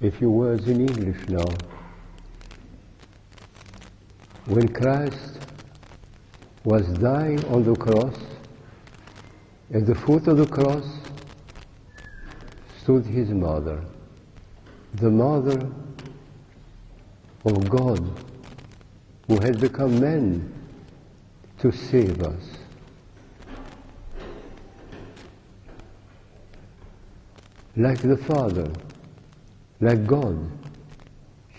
a few words in English now. When Christ was dying on the cross, at the foot of the cross stood his mother, the mother of God, who had become man to save us. Like the Father, like God,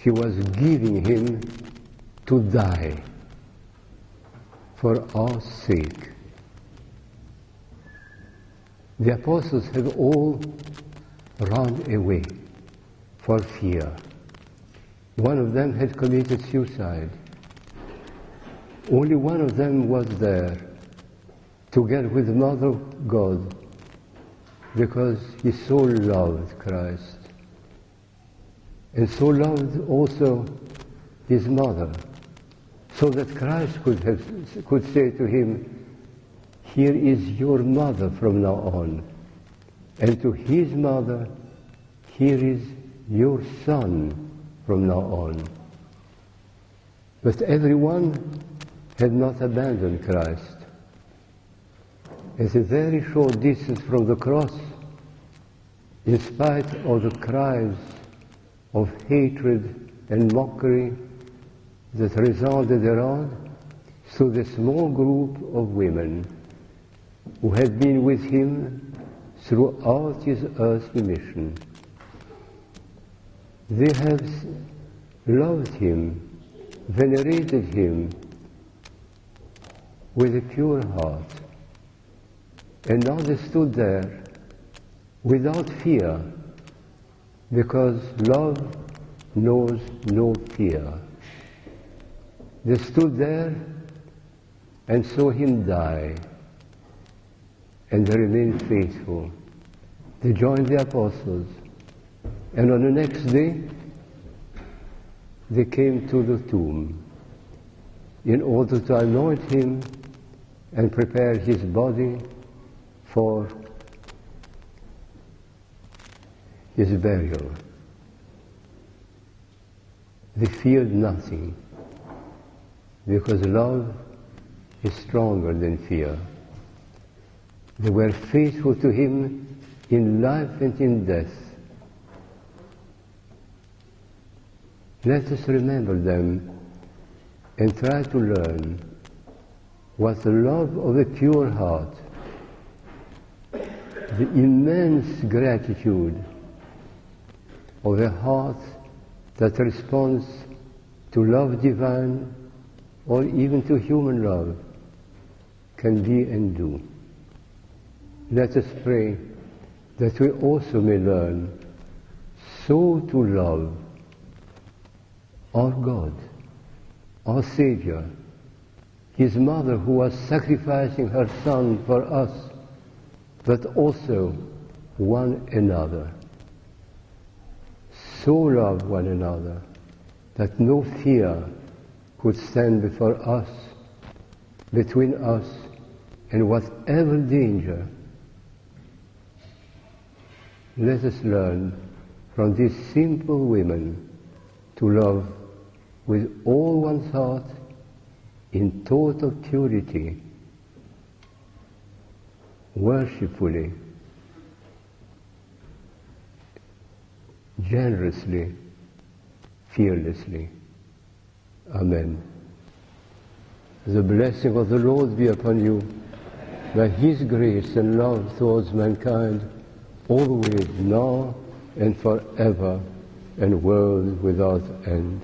she was giving him to die for our sake. The apostles have all run away for fear. One of them had committed suicide. Only one of them was there together with Mother God because he so loved Christ and so loved also his mother so that Christ could, have, could say to him, here is your mother from now on. And to his mother, here is your son from now on. But everyone had not abandoned Christ. At a very short distance from the cross, in spite of the cries of hatred and mockery that resulted around, stood the small group of women who had been with him throughout his earthly mission. They have loved him, venerated him with a pure heart. And now they stood there without fear because love knows no fear. They stood there and saw him die and they remained faithful. They joined the apostles. And on the next day, they came to the tomb in order to anoint him and prepare his body for his burial. They feared nothing because love is stronger than fear. They were faithful to him in life and in death. Let us remember them and try to learn what the love of a pure heart, the immense gratitude of a heart that responds to love divine or even to human love can be and do. Let us pray that we also may learn so to love our God, our Savior, His mother who was sacrificing her son for us, but also one another. So love one another that no fear could stand before us, between us, and whatever danger. Let us learn from these simple women to love with all one's heart in total purity, worshipfully, generously, fearlessly. Amen. The blessing of the Lord be upon you, by His grace and love towards mankind always, now, and forever, and world without end.